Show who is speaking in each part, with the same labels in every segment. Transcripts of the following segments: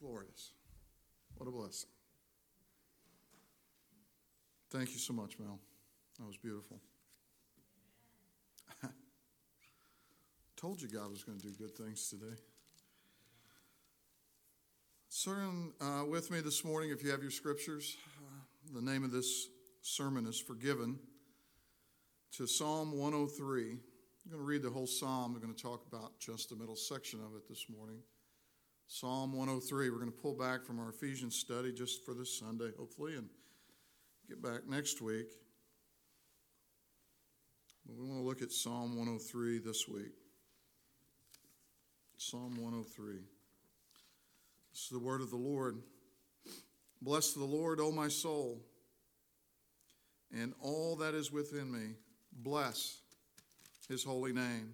Speaker 1: Glorious. What a blessing. Thank you so much, Mel. That was beautiful. Told you God was going to do good things today. Turn uh, with me this morning, if you have your scriptures. Uh, the name of this sermon is Forgiven to Psalm 103. I'm going to read the whole psalm. We're going to talk about just the middle section of it this morning. Psalm 103. We're going to pull back from our Ephesians study just for this Sunday, hopefully, and get back next week. But we want to look at Psalm 103 this week. Psalm 103. This is the word of the Lord. Bless the Lord, O my soul, and all that is within me. Bless his holy name.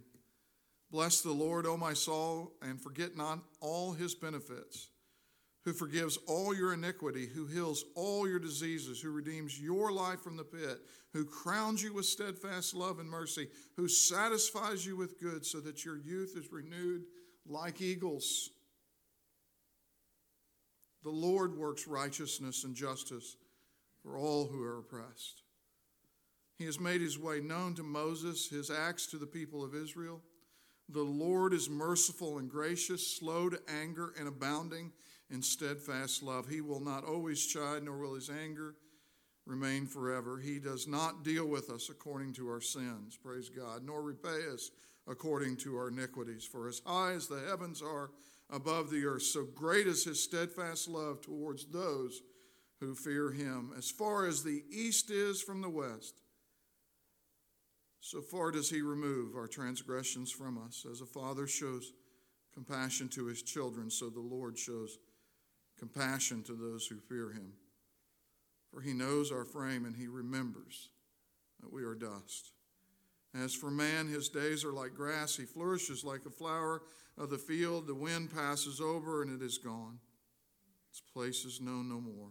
Speaker 1: Bless the Lord, O my soul, and forget not all his benefits, who forgives all your iniquity, who heals all your diseases, who redeems your life from the pit, who crowns you with steadfast love and mercy, who satisfies you with good so that your youth is renewed like eagles. The Lord works righteousness and justice for all who are oppressed. He has made his way known to Moses, his acts to the people of Israel. The Lord is merciful and gracious, slow to anger, and abounding in steadfast love. He will not always chide, nor will his anger remain forever. He does not deal with us according to our sins, praise God, nor repay us according to our iniquities. For as high as the heavens are above the earth, so great is his steadfast love towards those who fear him. As far as the east is from the west, so far does he remove our transgressions from us. As a father shows compassion to his children, so the Lord shows compassion to those who fear him. For he knows our frame and he remembers that we are dust. As for man, his days are like grass. He flourishes like a flower of the field. The wind passes over and it is gone. Its place is known no more.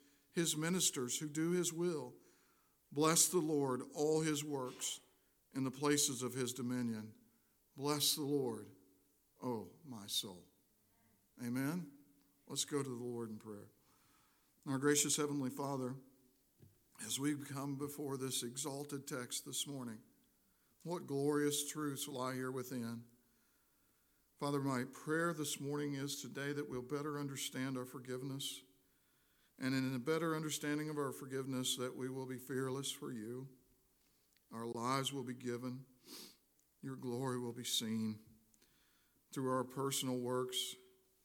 Speaker 1: his ministers who do his will. Bless the Lord, all his works in the places of his dominion. Bless the Lord, O my soul. Amen. Let's go to the Lord in prayer. Our gracious Heavenly Father, as we come before this exalted text this morning, what glorious truths lie here within. Father, my prayer this morning is today that we'll better understand our forgiveness, and in a better understanding of our forgiveness, that we will be fearless for you. Our lives will be given, your glory will be seen through our personal works,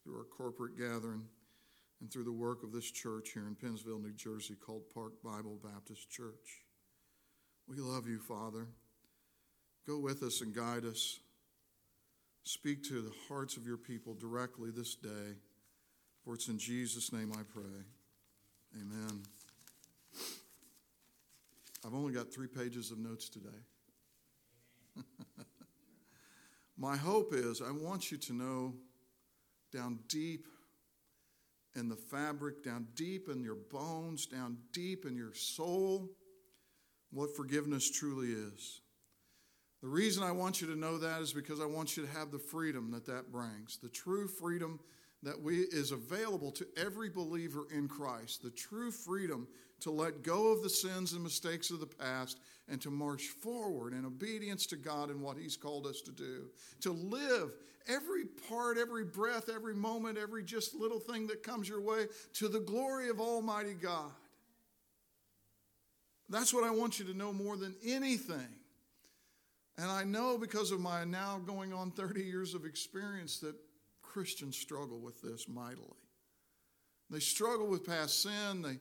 Speaker 1: through our corporate gathering, and through the work of this church here in Pennsville, New Jersey, called Park Bible Baptist Church. We love you, Father. Go with us and guide us. Speak to the hearts of your people directly this day. For it's in Jesus' name I pray. Amen. I've only got three pages of notes today. My hope is I want you to know down deep in the fabric, down deep in your bones, down deep in your soul, what forgiveness truly is. The reason I want you to know that is because I want you to have the freedom that that brings, the true freedom that we is available to every believer in Christ, the true freedom to let go of the sins and mistakes of the past and to march forward in obedience to God and what he's called us to do, to live every part, every breath, every moment, every just little thing that comes your way to the glory of Almighty God. That's what I want you to know more than anything. And I know because of my now going on 30 years of experience that Christians struggle with this mightily. They struggle with past sin. They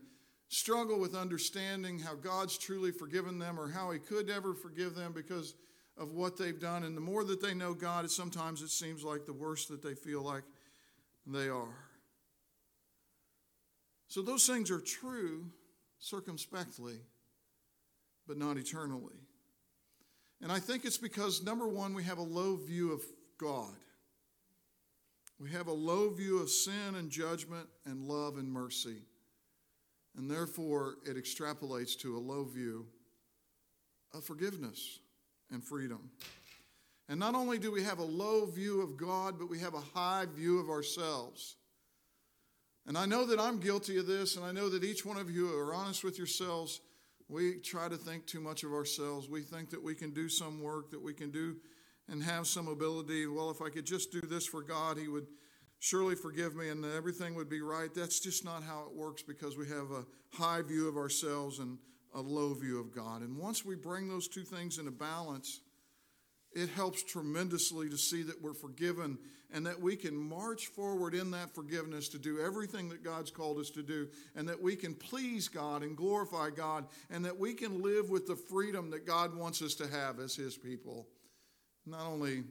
Speaker 1: struggle with understanding how God's truly forgiven them or how He could ever forgive them because of what they've done. And the more that they know God, sometimes it seems like the worse that they feel like they are. So those things are true circumspectly, but not eternally. And I think it's because, number one, we have a low view of God. We have a low view of sin and judgment and love and mercy. And therefore, it extrapolates to a low view of forgiveness and freedom. And not only do we have a low view of God, but we have a high view of ourselves. And I know that I'm guilty of this, and I know that each one of you are honest with yourselves. We try to think too much of ourselves. We think that we can do some work, that we can do and have some ability. Well, if I could just do this for God, He would surely forgive me and everything would be right. That's just not how it works because we have a high view of ourselves and a low view of God. And once we bring those two things into balance, it helps tremendously to see that we're forgiven and that we can march forward in that forgiveness to do everything that God's called us to do, and that we can please God and glorify God, and that we can live with the freedom that God wants us to have as His people. Not only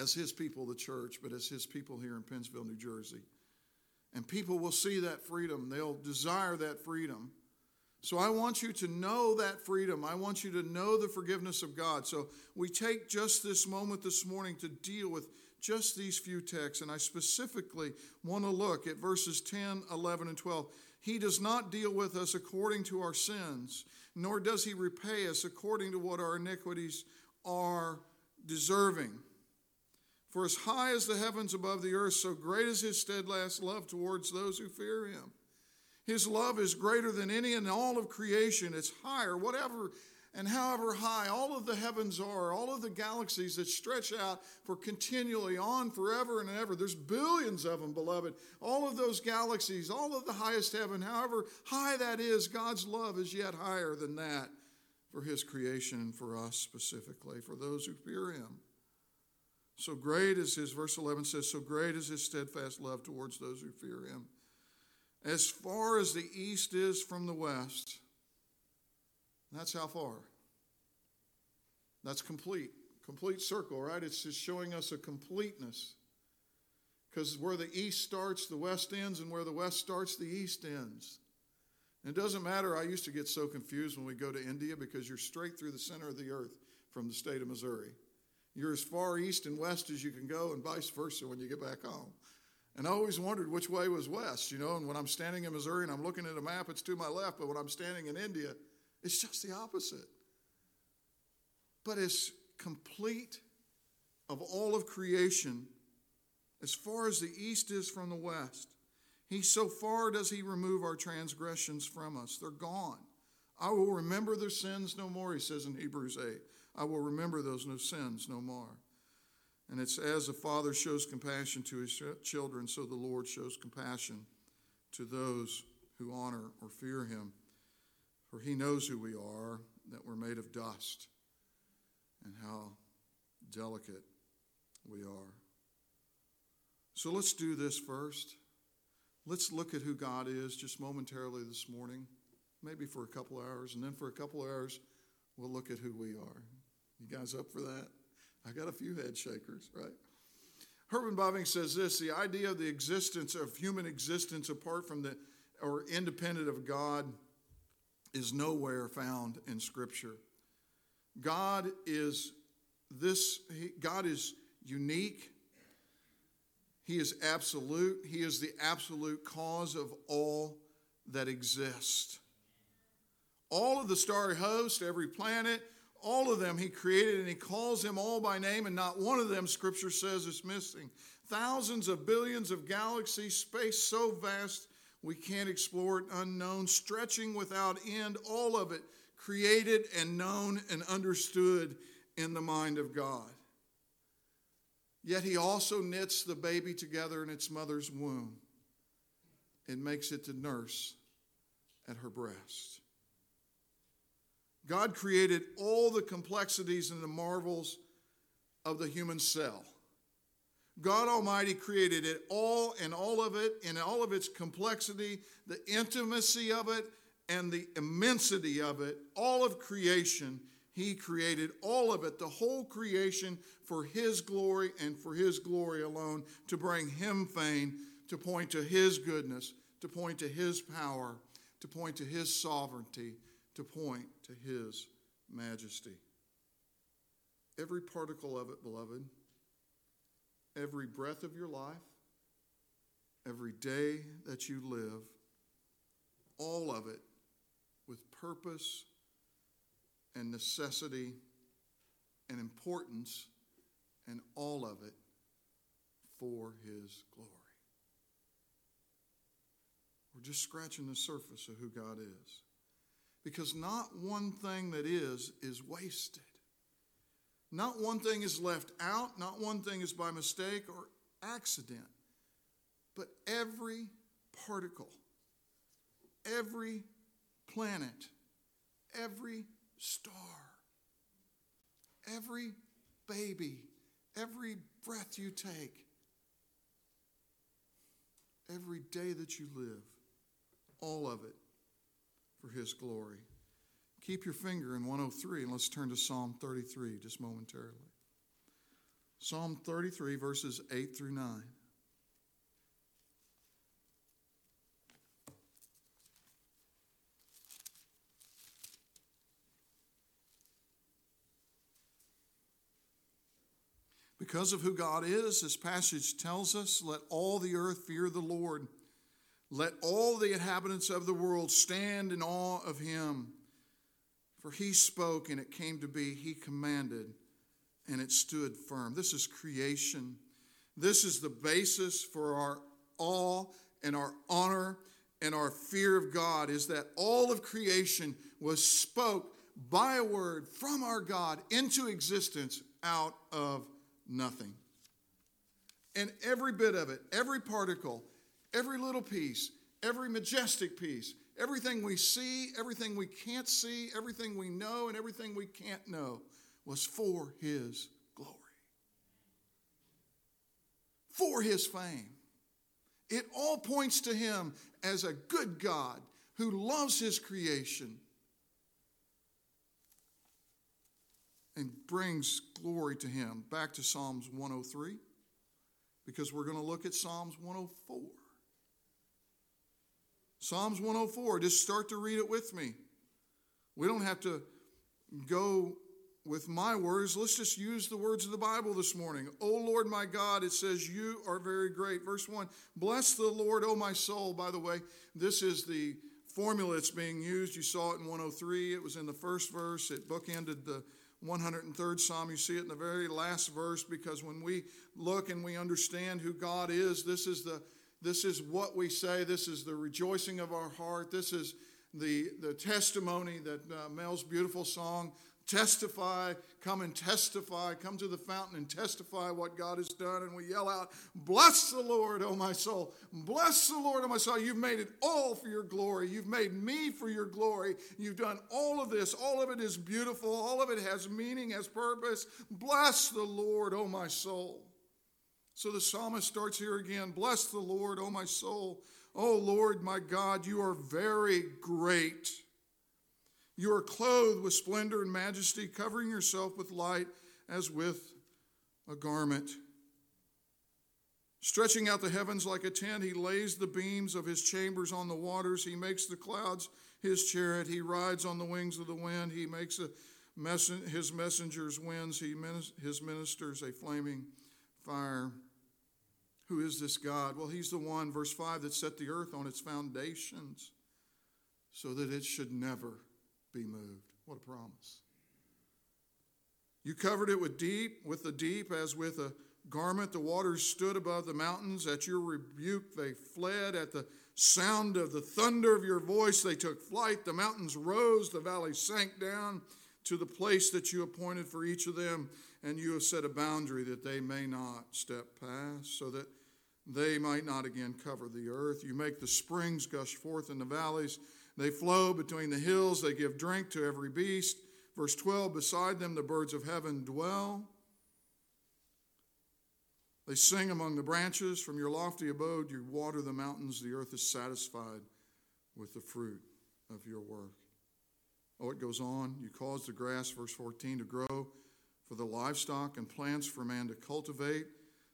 Speaker 1: as His people, the church, but as His people here in Pennsville, New Jersey. And people will see that freedom, they'll desire that freedom. So I want you to know that freedom. I want you to know the forgiveness of God. So we take just this moment this morning to deal with just these few texts. And I specifically want to look at verses 10, 11, and 12. He does not deal with us according to our sins, nor does he repay us according to what our iniquities are deserving. For as high as the heavens above the earth, so great is his steadfast love towards those who fear him. His love is greater than any in all of creation. It's higher, whatever and however high all of the heavens are, all of the galaxies that stretch out for continually on forever and ever. There's billions of them, beloved. All of those galaxies, all of the highest heaven, however high that is, God's love is yet higher than that for his creation and for us specifically, for those who fear him. So great is his, verse 11 says, so great is his steadfast love towards those who fear him. As far as the east is from the west, that's how far. That's complete. Complete circle, right? It's just showing us a completeness. Because where the east starts, the west ends, and where the west starts, the east ends. And it doesn't matter. I used to get so confused when we go to India because you're straight through the center of the earth from the state of Missouri. You're as far east and west as you can go, and vice versa when you get back home. And I always wondered which way was west, you know. And when I'm standing in Missouri and I'm looking at a map, it's to my left. But when I'm standing in India, it's just the opposite. But as complete of all of creation, as far as the east is from the west, he so far does he remove our transgressions from us. They're gone. I will remember their sins no more, he says in Hebrews 8. I will remember those no sins no more. And it's as a father shows compassion to his children, so the Lord shows compassion to those who honor or fear him. For he knows who we are, that we're made of dust, and how delicate we are. So let's do this first. Let's look at who God is just momentarily this morning, maybe for a couple hours, and then for a couple hours, we'll look at who we are. You guys up for that? I got a few head shakers, right? Herman Bavinck says this the idea of the existence of human existence apart from the or independent of God is nowhere found in Scripture. God is this, God is unique. He is absolute. He is the absolute cause of all that exists. All of the starry host, every planet, all of them he created and he calls them all by name, and not one of them, scripture says, is missing. Thousands of billions of galaxies, space so vast we can't explore it, unknown, stretching without end, all of it created and known and understood in the mind of God. Yet he also knits the baby together in its mother's womb and makes it to nurse at her breast. God created all the complexities and the marvels of the human cell. God Almighty created it all and all of it in all of its complexity, the intimacy of it, and the immensity of it, all of creation. He created all of it, the whole creation, for His glory and for His glory alone, to bring Him fame, to point to His goodness, to point to His power, to point to His sovereignty, to point to His majesty. Every particle of it, beloved, every breath of your life, every day that you live, all of it with purpose and necessity and importance, and all of it for His glory. We're just scratching the surface of who God is. Because not one thing that is is wasted. Not one thing is left out, not one thing is by mistake or accident. But every particle, every planet, every star, every baby, every breath you take, every day that you live, all of it for His glory. Keep your finger in 103 and let's turn to Psalm 33 just momentarily. Psalm 33, verses 8 through 9. Because of who God is, this passage tells us let all the earth fear the Lord. Let all the inhabitants of the world stand in awe of him. For he spoke and it came to be, he commanded and it stood firm. This is creation. This is the basis for our awe and our honor and our fear of God is that all of creation was spoke by a word from our God into existence out of nothing. And every bit of it, every particle, every little piece, every majestic piece, everything we see, everything we can't see, everything we know, and everything we can't know was for His glory, for His fame. It all points to Him as a good God who loves His creation and brings glory to him. Back to Psalms 103, because we're going to look at Psalms 104. Psalms 104, just start to read it with me. We don't have to go with my words. Let's just use the words of the Bible this morning. O Lord my God, it says, You are very great. Verse 1 Bless the Lord, O my soul. By the way, this is the formula that's being used. You saw it in 103, it was in the first verse, it bookended the 103rd Psalm, you see it in the very last verse because when we look and we understand who God is, this is the this is what we say. This is the rejoicing of our heart. This is the, the testimony that uh, Mel's beautiful song testify, come and testify, come to the fountain and testify what God has done. And we yell out, Bless the Lord, O my soul. Bless the Lord, O my soul. You've made it all for your glory. You've made me for your glory. You've done all of this. All of it is beautiful. All of it has meaning, has purpose. Bless the Lord, O my soul. So the psalmist starts here again Bless the Lord, O my soul. O Lord, my God, you are very great. You are clothed with splendor and majesty, covering yourself with light as with a garment. Stretching out the heavens like a tent, he lays the beams of his chambers on the waters. He makes the clouds his chariot. He rides on the wings of the wind. He makes his messengers winds. He his ministers a flaming fire. Who is this God? Well, he's the one, verse 5, that set the earth on its foundations so that it should never be moved. What a promise. You covered it with deep, with the deep as with a garment. The waters stood above the mountains. At your rebuke they fled. At the sound of the thunder of your voice they took flight. The mountains rose, the valleys sank down to the place that you appointed for each of them, and you have set a boundary that they may not step past, so that they might not again cover the earth. You make the springs gush forth in the valleys. They flow between the hills, they give drink to every beast. Verse 12 Beside them the birds of heaven dwell. They sing among the branches. From your lofty abode, you water the mountains. The earth is satisfied with the fruit of your work. Oh, it goes on. You cause the grass, verse 14, to grow for the livestock and plants for man to cultivate,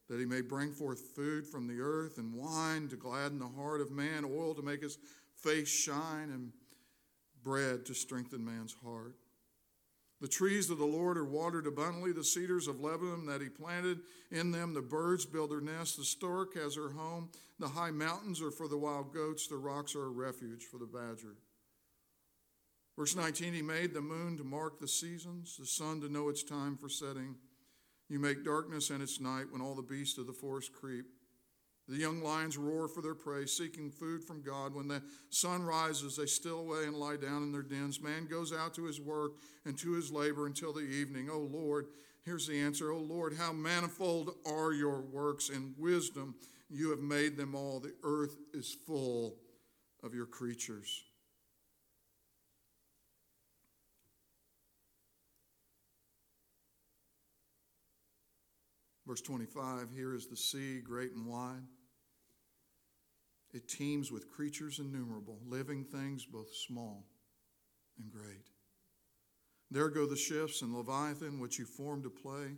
Speaker 1: that he may bring forth food from the earth and wine to gladden the heart of man, oil to make his face shine, and bread to strengthen man's heart. The trees of the Lord are watered abundantly, the cedars of Lebanon that he planted. In them the birds build their nests, the stork has her home. The high mountains are for the wild goats, the rocks are a refuge for the badger. Verse 19 He made the moon to mark the seasons, the sun to know its time for setting. You make darkness and its night when all the beasts of the forest creep. The young lions roar for their prey, seeking food from God. When the sun rises, they steal away and lie down in their dens. Man goes out to his work and to his labor until the evening. O Lord, here's the answer. O Lord, how manifold are your works in wisdom. You have made them all. The earth is full of your creatures. Verse 25 Here is the sea, great and wide. It teems with creatures innumerable, living things both small and great. There go the ships and Leviathan, which you formed to play.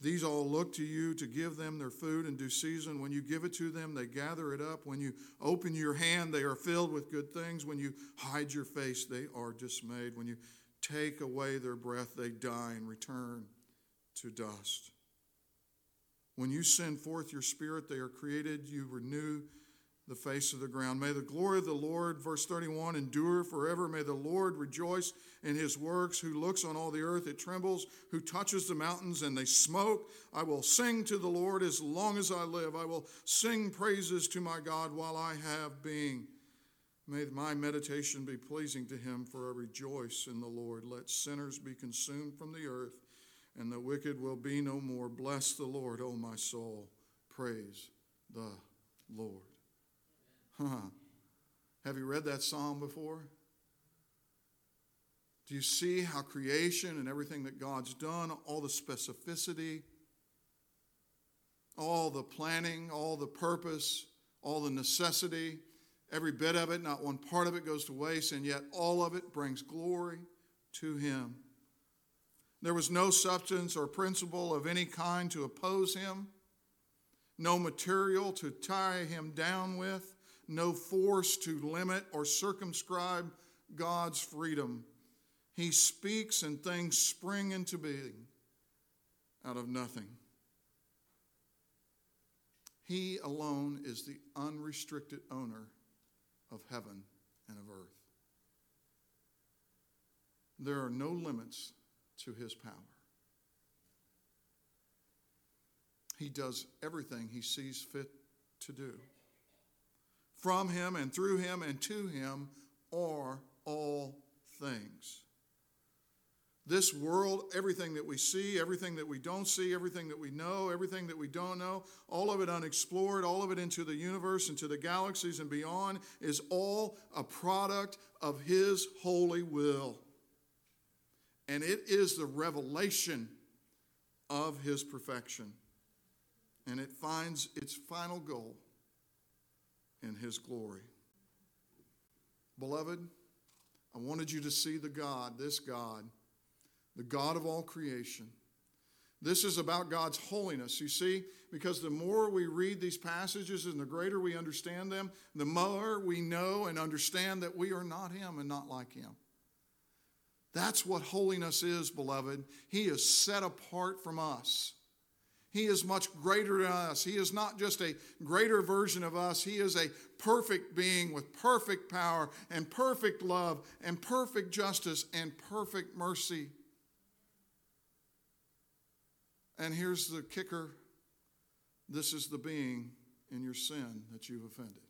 Speaker 1: These all look to you to give them their food in due season. When you give it to them, they gather it up. When you open your hand, they are filled with good things. When you hide your face, they are dismayed. When you take away their breath, they die and return to dust. When you send forth your spirit, they are created. You renew the face of the ground. May the glory of the Lord, verse 31, endure forever. May the Lord rejoice in his works, who looks on all the earth, it trembles, who touches the mountains and they smoke. I will sing to the Lord as long as I live. I will sing praises to my God while I have being. May my meditation be pleasing to him, for I rejoice in the Lord. Let sinners be consumed from the earth and the wicked will be no more. Bless the Lord, O my soul. Praise the Lord. Huh. Have you read that psalm before? Do you see how creation and everything that God's done, all the specificity, all the planning, all the purpose, all the necessity, every bit of it, not one part of it goes to waste, and yet all of it brings glory to Him. There was no substance or principle of any kind to oppose him, no material to tie him down with, no force to limit or circumscribe God's freedom. He speaks and things spring into being out of nothing. He alone is the unrestricted owner of heaven and of earth. There are no limits to his power. He does everything he sees fit to do. From him and through him and to him are all things. This world, everything that we see, everything that we don't see, everything that we know, everything that we don't know, all of it unexplored, all of it into the universe, into the galaxies and beyond, is all a product of His holy will and it is the revelation of his perfection. And it finds its final goal in his glory. Beloved, I wanted you to see the God, this God, the God of all creation. This is about God's holiness, you see, because the more we read these passages and the greater we understand them, the more we know and understand that we are not Him and not like Him. That's what holiness is, beloved. He is set apart from us. He is much greater than us. He is not just a greater version of us. He is a perfect being with perfect power and perfect love and perfect justice and perfect mercy. And here's the kicker this is the being in your sin that you've offended.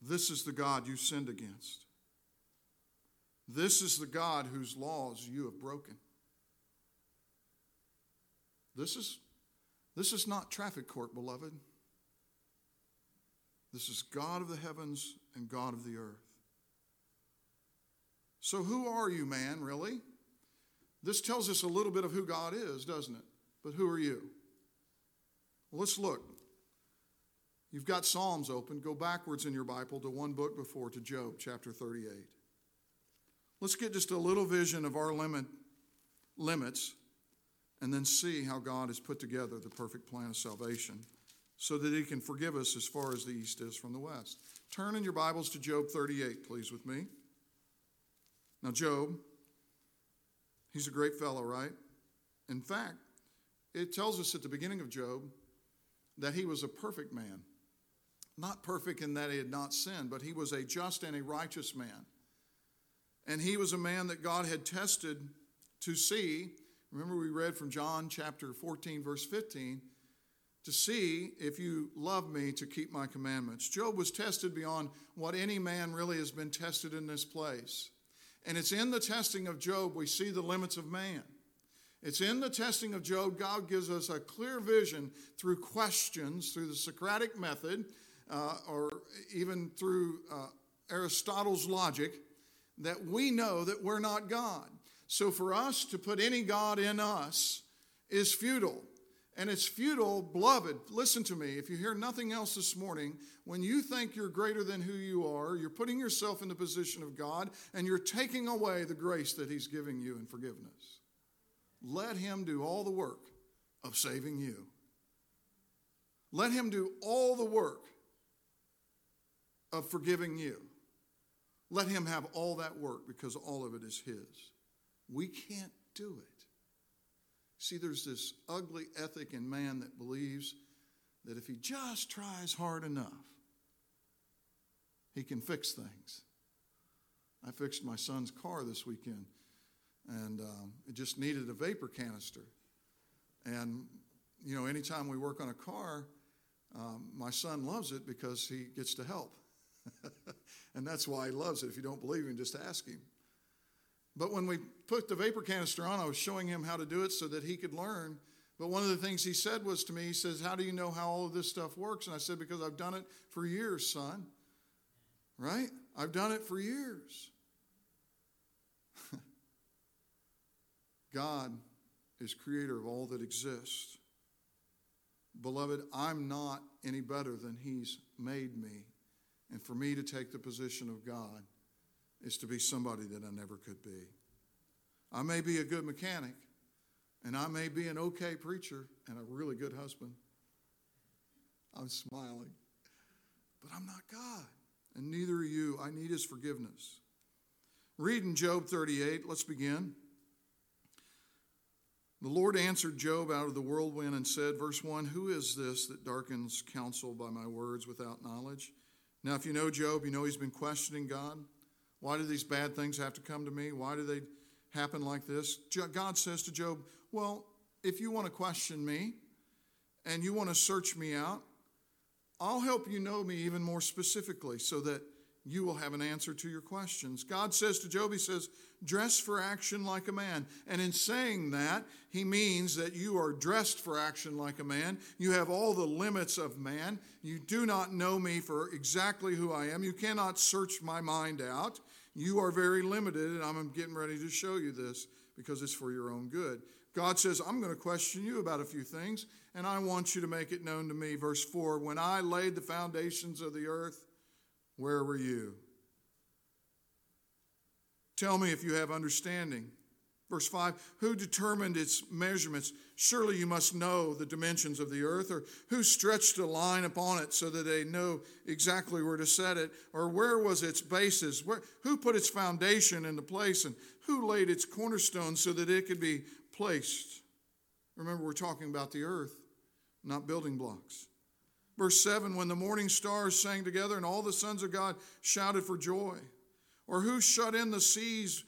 Speaker 1: This is the God you sinned against. This is the God whose laws you have broken. This is, this is not traffic court, beloved. This is God of the heavens and God of the earth. So, who are you, man, really? This tells us a little bit of who God is, doesn't it? But who are you? Well, let's look. You've got Psalms open. Go backwards in your Bible to one book before, to Job chapter 38. Let's get just a little vision of our limit, limits and then see how God has put together the perfect plan of salvation so that He can forgive us as far as the east is from the west. Turn in your Bibles to Job 38, please, with me. Now, Job, he's a great fellow, right? In fact, it tells us at the beginning of Job that he was a perfect man. Not perfect in that he had not sinned, but he was a just and a righteous man. And he was a man that God had tested to see. Remember, we read from John chapter 14, verse 15 to see if you love me to keep my commandments. Job was tested beyond what any man really has been tested in this place. And it's in the testing of Job we see the limits of man. It's in the testing of Job, God gives us a clear vision through questions, through the Socratic method, uh, or even through uh, Aristotle's logic, that we know that we're not God. So for us to put any God in us is futile. And it's futile, beloved. Listen to me. If you hear nothing else this morning, when you think you're greater than who you are, you're putting yourself in the position of God and you're taking away the grace that He's giving you in forgiveness. Let Him do all the work of saving you. Let Him do all the work of forgiving you. Let Him have all that work because all of it is His. We can't do it. See, there's this ugly ethic in man that believes that if he just tries hard enough, he can fix things. I fixed my son's car this weekend, and um, it just needed a vapor canister. And, you know, anytime we work on a car, um, my son loves it because he gets to help. and that's why he loves it. If you don't believe him, just ask him. But when we put the vapor canister on, I was showing him how to do it so that he could learn. But one of the things he said was to me, he says, How do you know how all of this stuff works? And I said, Because I've done it for years, son. Right? I've done it for years. God is creator of all that exists. Beloved, I'm not any better than He's made me. And for me to take the position of God, is to be somebody that I never could be. I may be a good mechanic, and I may be an okay preacher and a really good husband. I'm smiling. But I'm not God, and neither are you. I need his forgiveness. Reading Job 38, let's begin. The Lord answered Job out of the whirlwind and said, verse 1 Who is this that darkens counsel by my words without knowledge? Now, if you know Job, you know he's been questioning God. Why do these bad things have to come to me? Why do they happen like this? God says to Job, Well, if you want to question me and you want to search me out, I'll help you know me even more specifically so that you will have an answer to your questions. God says to Job, He says, dress for action like a man. And in saying that, He means that you are dressed for action like a man. You have all the limits of man. You do not know me for exactly who I am. You cannot search my mind out. You are very limited, and I'm getting ready to show you this because it's for your own good. God says, I'm going to question you about a few things, and I want you to make it known to me. Verse 4 When I laid the foundations of the earth, where were you? Tell me if you have understanding. Verse 5 Who determined its measurements? Surely you must know the dimensions of the earth, or who stretched a line upon it so that they know exactly where to set it, or where was its basis? Where, who put its foundation into place, and who laid its cornerstone so that it could be placed? Remember, we're talking about the earth, not building blocks. Verse 7 When the morning stars sang together and all the sons of God shouted for joy. Or who shut in the seas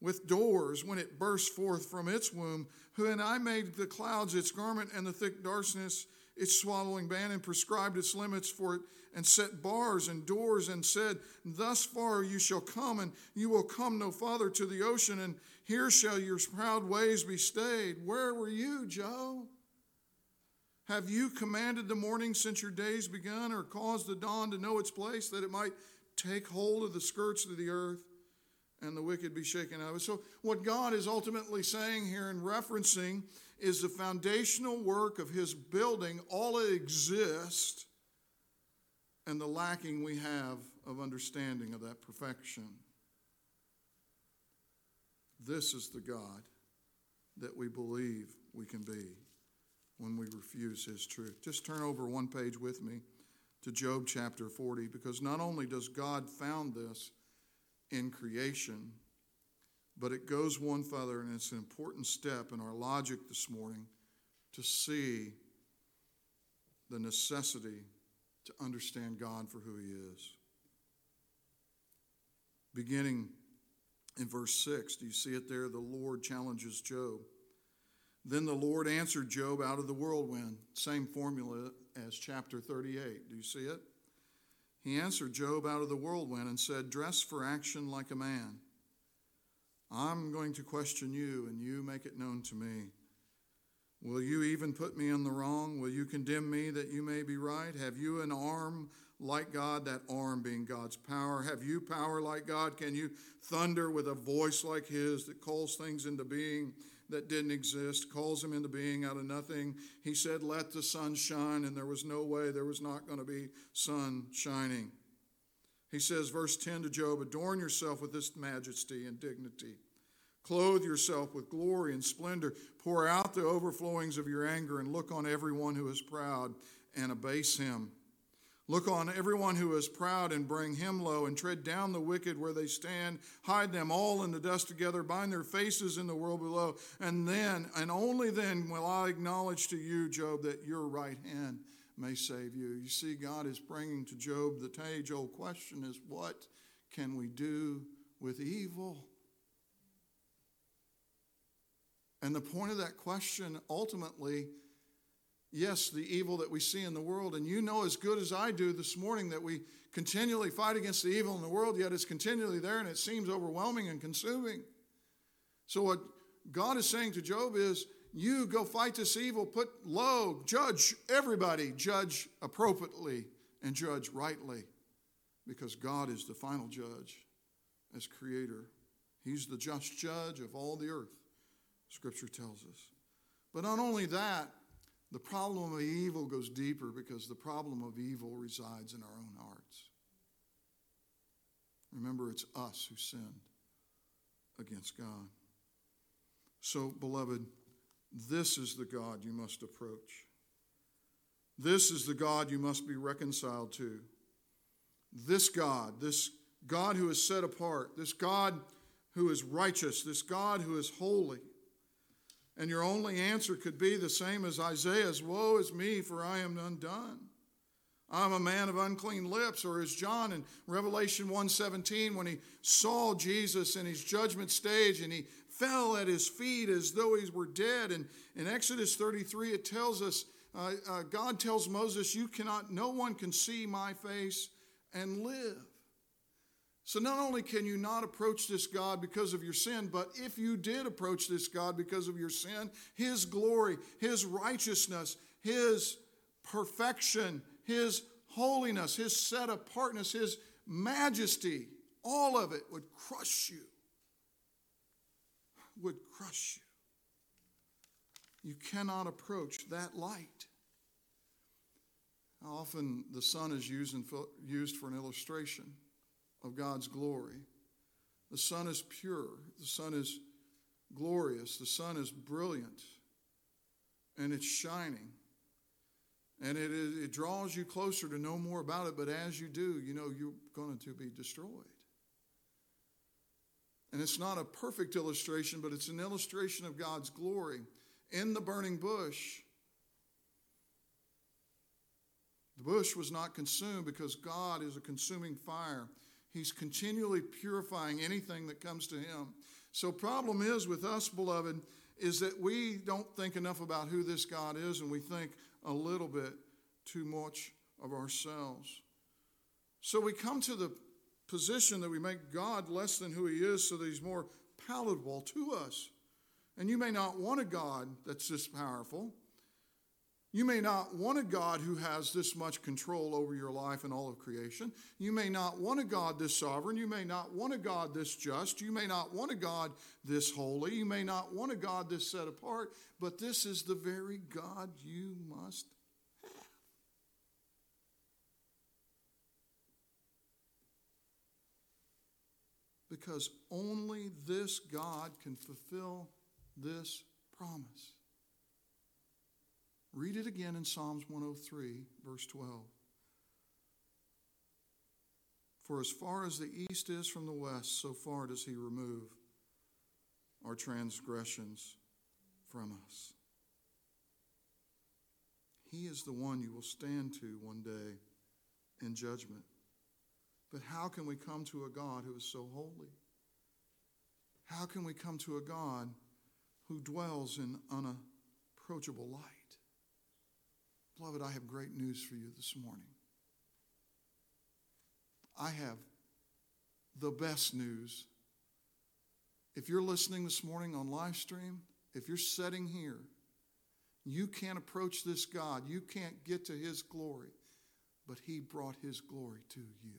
Speaker 1: with doors when it burst forth from its womb? Who and I made the clouds its garment and the thick darkness its swallowing band and prescribed its limits for it and set bars and doors and said, Thus far you shall come and you will come no farther to the ocean and here shall your proud ways be stayed. Where were you, Joe? Have you commanded the morning since your days begun, or caused the dawn to know its place, that it might take hold of the skirts of the earth and the wicked be shaken out of it? So, what God is ultimately saying here and referencing is the foundational work of His building, all it exists, and the lacking we have of understanding of that perfection. This is the God that we believe we can be when we refuse His truth. Just turn over one page with me to Job chapter 40, because not only does God found this in creation, but it goes one further, and it's an important step in our logic this morning to see the necessity to understand God for who He is. Beginning in verse 6, do you see it there? The Lord challenges Job. Then the Lord answered Job out of the whirlwind. Same formula as chapter 38. Do you see it? He answered Job out of the whirlwind and said, Dress for action like a man. I'm going to question you, and you make it known to me. Will you even put me in the wrong? Will you condemn me that you may be right? Have you an arm like God, that arm being God's power? Have you power like God? Can you thunder with a voice like His that calls things into being that didn't exist, calls him into being out of nothing? He said, Let the sun shine, and there was no way there was not going to be sun shining. He says, verse 10 to Job, Adorn yourself with this majesty and dignity. Clothe yourself with glory and splendor. Pour out the overflowings of your anger and look on everyone who is proud and abase him. Look on everyone who is proud and bring him low, and tread down the wicked where they stand. Hide them all in the dust together, bind their faces in the world below. And then, and only then, will I acknowledge to you, Job, that your right hand may save you. You see, God is bringing to Job the age old question is what can we do with evil? And the point of that question ultimately, yes, the evil that we see in the world, and you know as good as I do this morning that we continually fight against the evil in the world, yet it's continually there and it seems overwhelming and consuming. So, what God is saying to Job is, you go fight this evil, put low, judge everybody, judge appropriately, and judge rightly, because God is the final judge as creator. He's the just judge of all the earth, Scripture tells us. But not only that, the problem of evil goes deeper because the problem of evil resides in our own hearts. Remember, it's us who sinned against God. So, beloved, this is the God you must approach. This is the God you must be reconciled to. This God, this God who is set apart, this God who is righteous, this God who is holy. And your only answer could be the same as Isaiah's Woe is me, for I am undone. I'm a man of unclean lips, or as John in Revelation 1:17, when he saw Jesus in his judgment stage and he fell at his feet as though he were dead. And in Exodus 33, it tells us, uh, uh, God tells Moses, You cannot, no one can see my face and live. So not only can you not approach this God because of your sin, but if you did approach this God because of your sin, His glory, His righteousness, His perfection, His holiness, His set apartness, His majesty, all of it would crush you would crush you. You cannot approach that light. Often the sun is used, in, used for an illustration of God's glory. The sun is pure, the sun is glorious, the sun is brilliant, and it's shining. And it, it draws you closer to know more about it, but as you do, you know you're going to be destroyed. And it's not a perfect illustration, but it's an illustration of God's glory. In the burning bush, the bush was not consumed because God is a consuming fire. He's continually purifying anything that comes to him. So problem is with us beloved is that we don't think enough about who this God is and we think a little bit too much of ourselves. So we come to the position that we make God less than who He is so that He's more palatable to us. And you may not want a God that's this powerful. You may not want a God who has this much control over your life and all of creation. You may not want a God this sovereign. You may not want a God this just. You may not want a God this holy. You may not want a God this set apart, but this is the very God you must have. Because only this God can fulfill this promise. Read it again in Psalms 103, verse 12. For as far as the east is from the west, so far does he remove our transgressions from us. He is the one you will stand to one day in judgment. But how can we come to a God who is so holy? How can we come to a God who dwells in unapproachable light? Beloved, I have great news for you this morning. I have the best news. If you're listening this morning on live stream, if you're sitting here, you can't approach this God. You can't get to his glory, but he brought his glory to you.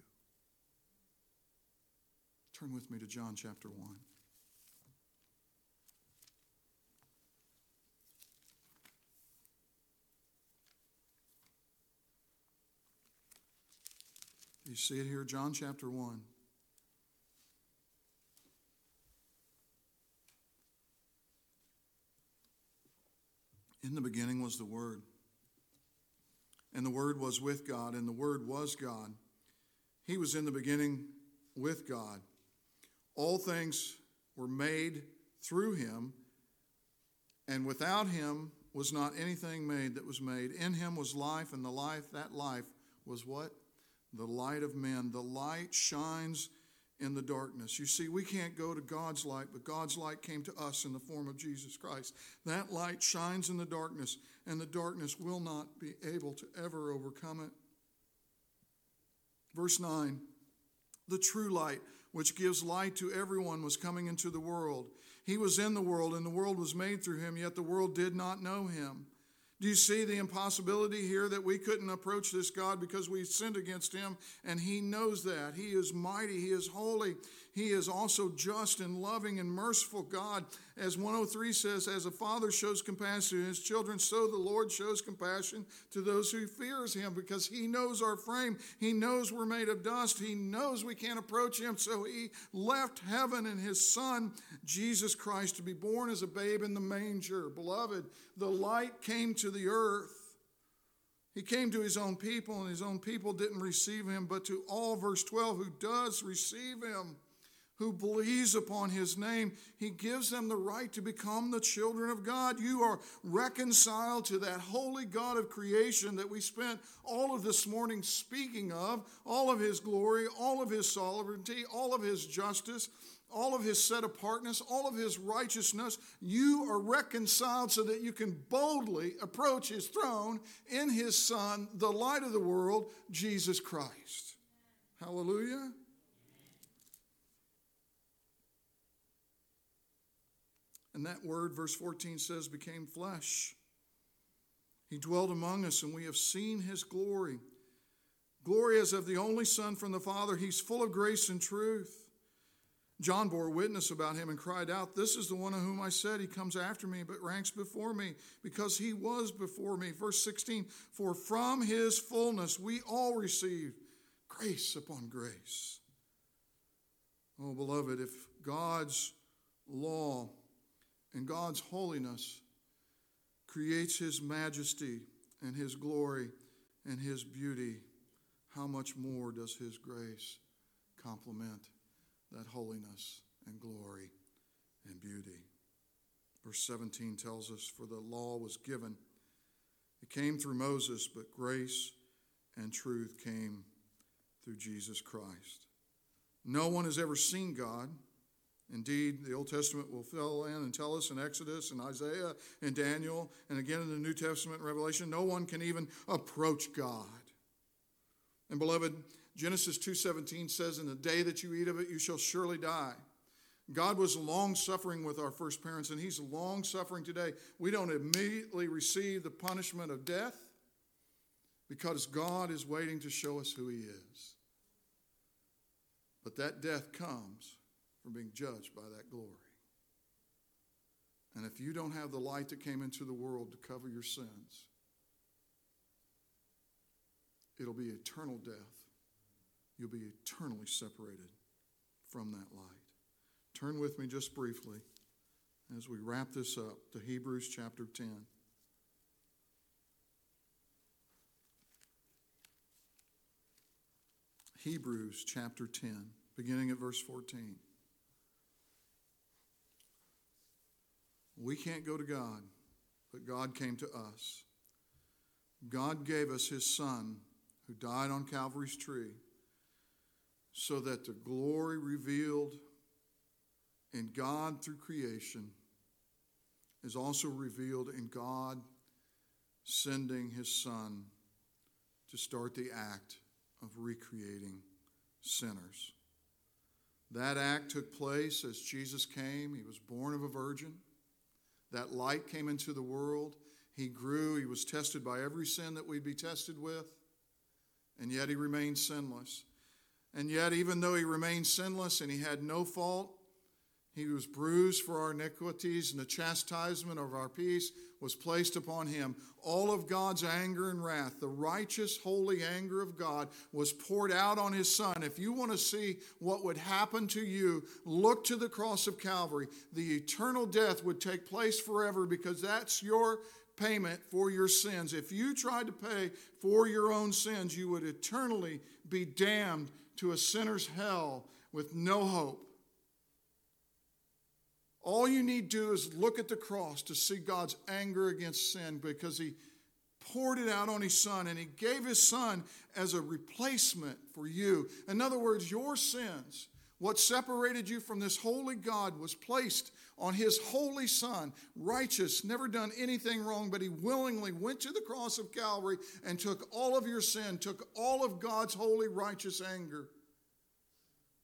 Speaker 1: Turn with me to John chapter 1. You see it here, John chapter 1. In the beginning was the Word, and the Word was with God, and the Word was God. He was in the beginning with God. All things were made through him, and without him was not anything made that was made. In him was life, and the life, that life, was what? The light of men. The light shines in the darkness. You see, we can't go to God's light, but God's light came to us in the form of Jesus Christ. That light shines in the darkness, and the darkness will not be able to ever overcome it. Verse 9 The true light, which gives light to everyone, was coming into the world. He was in the world, and the world was made through him, yet the world did not know him. Do you see the impossibility here that we couldn't approach this God because we sinned against him? And he knows that. He is mighty, he is holy, he is also just and loving and merciful God. As 103 says, as a father shows compassion to his children, so the Lord shows compassion to those who fears him because he knows our frame. He knows we're made of dust. He knows we can't approach him. So he left heaven and his son, Jesus Christ, to be born as a babe in the manger. Beloved, the light came to the earth. He came to his own people, and his own people didn't receive him, but to all, verse 12, who does receive him, who believes upon his name, he gives them the right to become the children of God. You are reconciled to that holy God of creation that we spent all of this morning speaking of, all of his glory, all of his sovereignty, all of his justice, all of his set apartness, all of his righteousness. You are reconciled so that you can boldly approach his throne in his Son, the light of the world, Jesus Christ. Hallelujah. And that word, verse 14 says, became flesh. He dwelt among us, and we have seen his glory. Glory as of the only Son from the Father. He's full of grace and truth. John bore witness about him and cried out, This is the one of whom I said, He comes after me, but ranks before me, because he was before me. Verse 16 For from his fullness we all receive grace upon grace. Oh, beloved, if God's law and God's holiness creates His majesty and His glory and His beauty, how much more does His grace complement that holiness and glory and beauty? Verse 17 tells us, For the law was given, it came through Moses, but grace and truth came through Jesus Christ. No one has ever seen God. Indeed, the Old Testament will fill in and tell us in Exodus and Isaiah and Daniel and again in the New Testament and Revelation, no one can even approach God. And beloved, Genesis 2:17 says in the day that you eat of it you shall surely die. God was long suffering with our first parents and he's long suffering today. We don't immediately receive the punishment of death because God is waiting to show us who he is. But that death comes from being judged by that glory. And if you don't have the light that came into the world to cover your sins, it'll be eternal death. You'll be eternally separated from that light. Turn with me just briefly as we wrap this up to Hebrews chapter 10. Hebrews chapter 10, beginning at verse 14. We can't go to God, but God came to us. God gave us his Son, who died on Calvary's tree, so that the glory revealed in God through creation is also revealed in God sending his Son to start the act of recreating sinners. That act took place as Jesus came. He was born of a virgin. That light came into the world. He grew. He was tested by every sin that we'd be tested with. And yet he remained sinless. And yet, even though he remained sinless and he had no fault, he was bruised for our iniquities, and the chastisement of our peace was placed upon him. All of God's anger and wrath, the righteous, holy anger of God, was poured out on his son. If you want to see what would happen to you, look to the cross of Calvary. The eternal death would take place forever because that's your payment for your sins. If you tried to pay for your own sins, you would eternally be damned to a sinner's hell with no hope. All you need to do is look at the cross to see God's anger against sin because He poured it out on His Son and He gave His Son as a replacement for you. In other words, your sins, what separated you from this holy God, was placed on His holy Son, righteous, never done anything wrong, but He willingly went to the cross of Calvary and took all of your sin, took all of God's holy, righteous anger.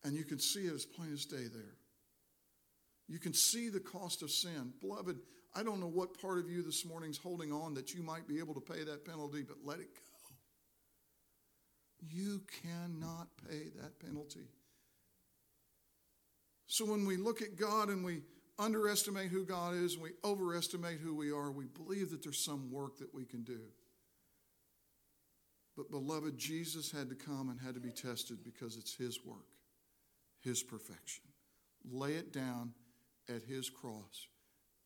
Speaker 1: And you can see it as plain as day there. You can see the cost of sin. Beloved, I don't know what part of you this morning's holding on that you might be able to pay that penalty, but let it go. You cannot pay that penalty. So when we look at God and we underestimate who God is and we overestimate who we are, we believe that there's some work that we can do. But, beloved, Jesus had to come and had to be tested because it's His work, His perfection. Lay it down at his cross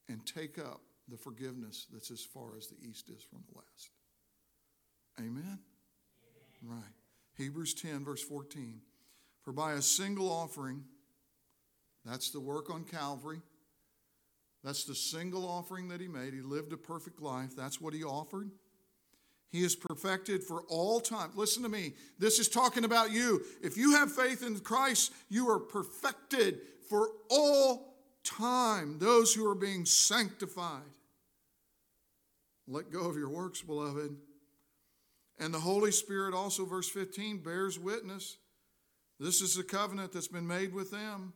Speaker 1: and take up the forgiveness that's as far as the east is from the west. Amen? Amen? Right. Hebrews 10, verse 14. For by a single offering, that's the work on Calvary. That's the single offering that he made. He lived a perfect life. That's what he offered. He is perfected for all time. Listen to me. This is talking about you. If you have faith in Christ, you are perfected for all time, those who are being sanctified. Let go of your works, beloved. And the Holy Spirit also, verse 15, bears witness. This is the covenant that's been made with them.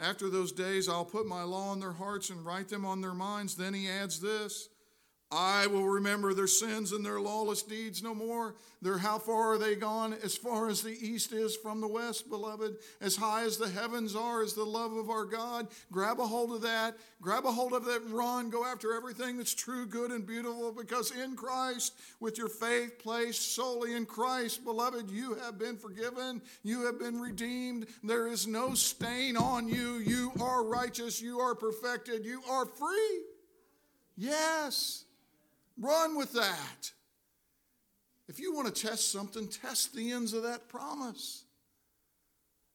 Speaker 1: After those days, I'll put my law in their hearts and write them on their minds. Then he adds this I will remember their sins and their lawless deeds no more. They're how far are they gone? As far as the east is from the west, beloved. As high as the heavens are, is the love of our God. Grab a hold of that. Grab a hold of that run. Go after everything that's true, good, and beautiful because in Christ, with your faith placed solely in Christ, beloved, you have been forgiven. You have been redeemed. There is no stain on you. You are righteous. You are perfected. You are free. Yes. Run with that. If you want to test something, test the ends of that promise.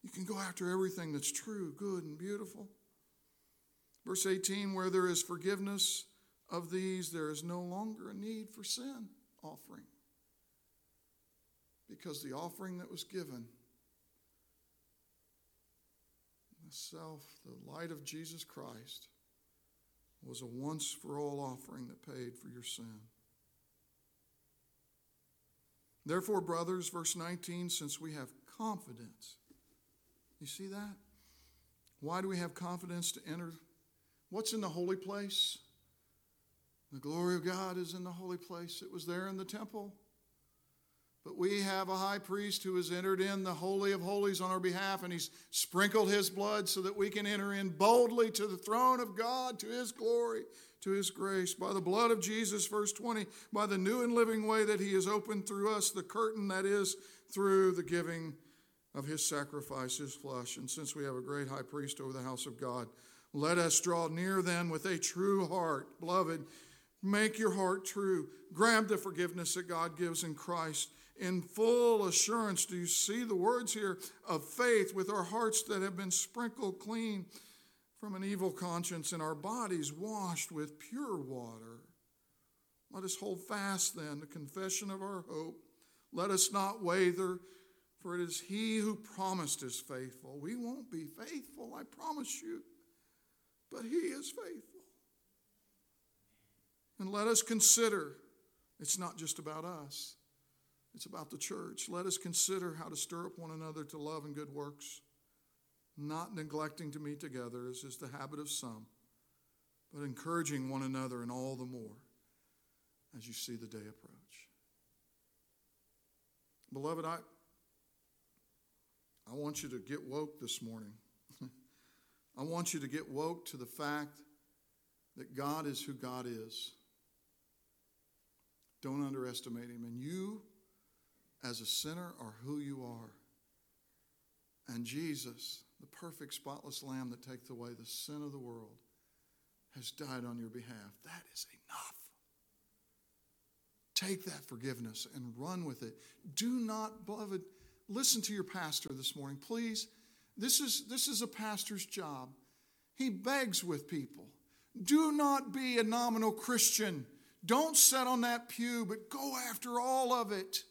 Speaker 1: You can go after everything that's true, good, and beautiful. Verse 18 where there is forgiveness of these, there is no longer a need for sin offering. Because the offering that was given, the self, the light of Jesus Christ, was a once for all offering that paid for your sin. Therefore, brothers, verse 19, since we have confidence, you see that? Why do we have confidence to enter? What's in the holy place? The glory of God is in the holy place. It was there in the temple. But we have a high priest who has entered in the Holy of Holies on our behalf, and he's sprinkled his blood so that we can enter in boldly to the throne of God, to his glory, to his grace. By the blood of Jesus, verse 20, by the new and living way that he has opened through us, the curtain that is through the giving of his sacrifice, his flesh. And since we have a great high priest over the house of God, let us draw near then with a true heart. Beloved, make your heart true. Grab the forgiveness that God gives in Christ in full assurance. Do you see the words here of faith with our hearts that have been sprinkled clean from an evil conscience and our bodies washed with pure water? Let us hold fast then the confession of our hope. Let us not waver, for it is He who promised is faithful. We won't be faithful, I promise you, but He is faithful. And let us consider it's not just about us, it's about the church. Let us consider how to stir up one another to love and good works, not neglecting to meet together, as is the habit of some, but encouraging one another, and all the more as you see the day approach. Beloved, I, I want you to get woke this morning. I want you to get woke to the fact that God is who God is. Don't underestimate him. And you, as a sinner, or who you are. And Jesus, the perfect, spotless Lamb that takes away the sin of the world, has died on your behalf. That is enough. Take that forgiveness and run with it. Do not, beloved, listen to your pastor this morning. Please, this is, this is a pastor's job. He begs with people. Do not be a nominal Christian. Don't sit on that pew, but go after all of it.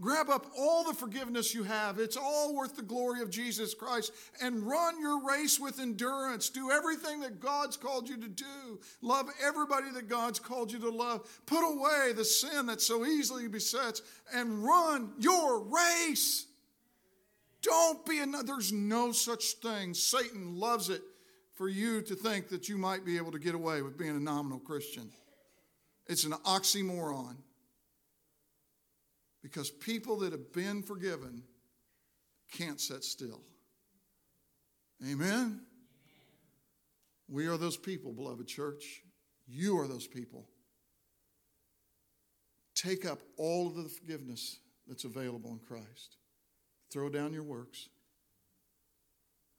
Speaker 1: Grab up all the forgiveness you have. It's all worth the glory of Jesus Christ. And run your race with endurance. Do everything that God's called you to do. Love everybody that God's called you to love. Put away the sin that so easily besets and run your race. Don't be another. There's no such thing. Satan loves it for you to think that you might be able to get away with being a nominal Christian. It's an oxymoron. Because people that have been forgiven can't sit still. Amen? We are those people, beloved church. You are those people. Take up all of the forgiveness that's available in Christ. Throw down your works.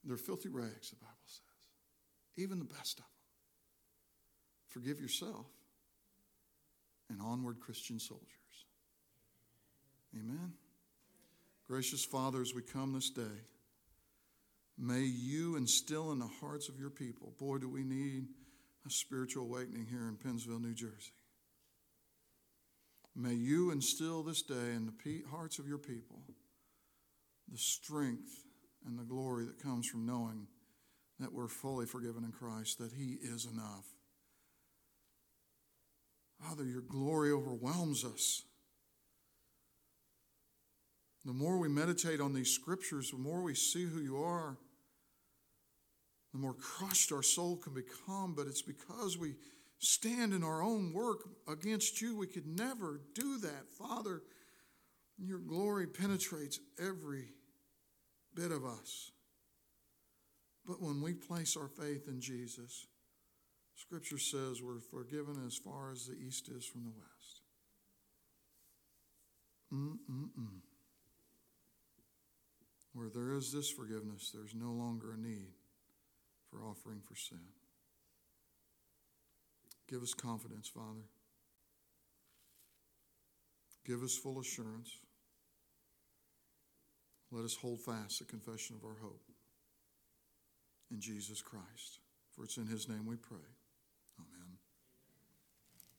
Speaker 1: They're filthy rags, the Bible says. Even the best of them. Forgive yourself an onward Christian soldiers. Amen. Gracious Father, as we come this day, may you instill in the hearts of your people, boy, do we need a spiritual awakening here in Pennsville, New Jersey. May you instill this day in the hearts of your people the strength and the glory that comes from knowing that we're fully forgiven in Christ, that He is enough. Father, your glory overwhelms us. The more we meditate on these scriptures, the more we see who you are, the more crushed our soul can become. But it's because we stand in our own work against you. We could never do that. Father, your glory penetrates every bit of us. But when we place our faith in Jesus, Scripture says we're forgiven as far as the east is from the west. Mm-mm-mm. Where there is this forgiveness, there's no longer a need for offering for sin. Give us confidence, Father. Give us full assurance. Let us hold fast the confession of our hope in Jesus Christ. For it's in his name we pray.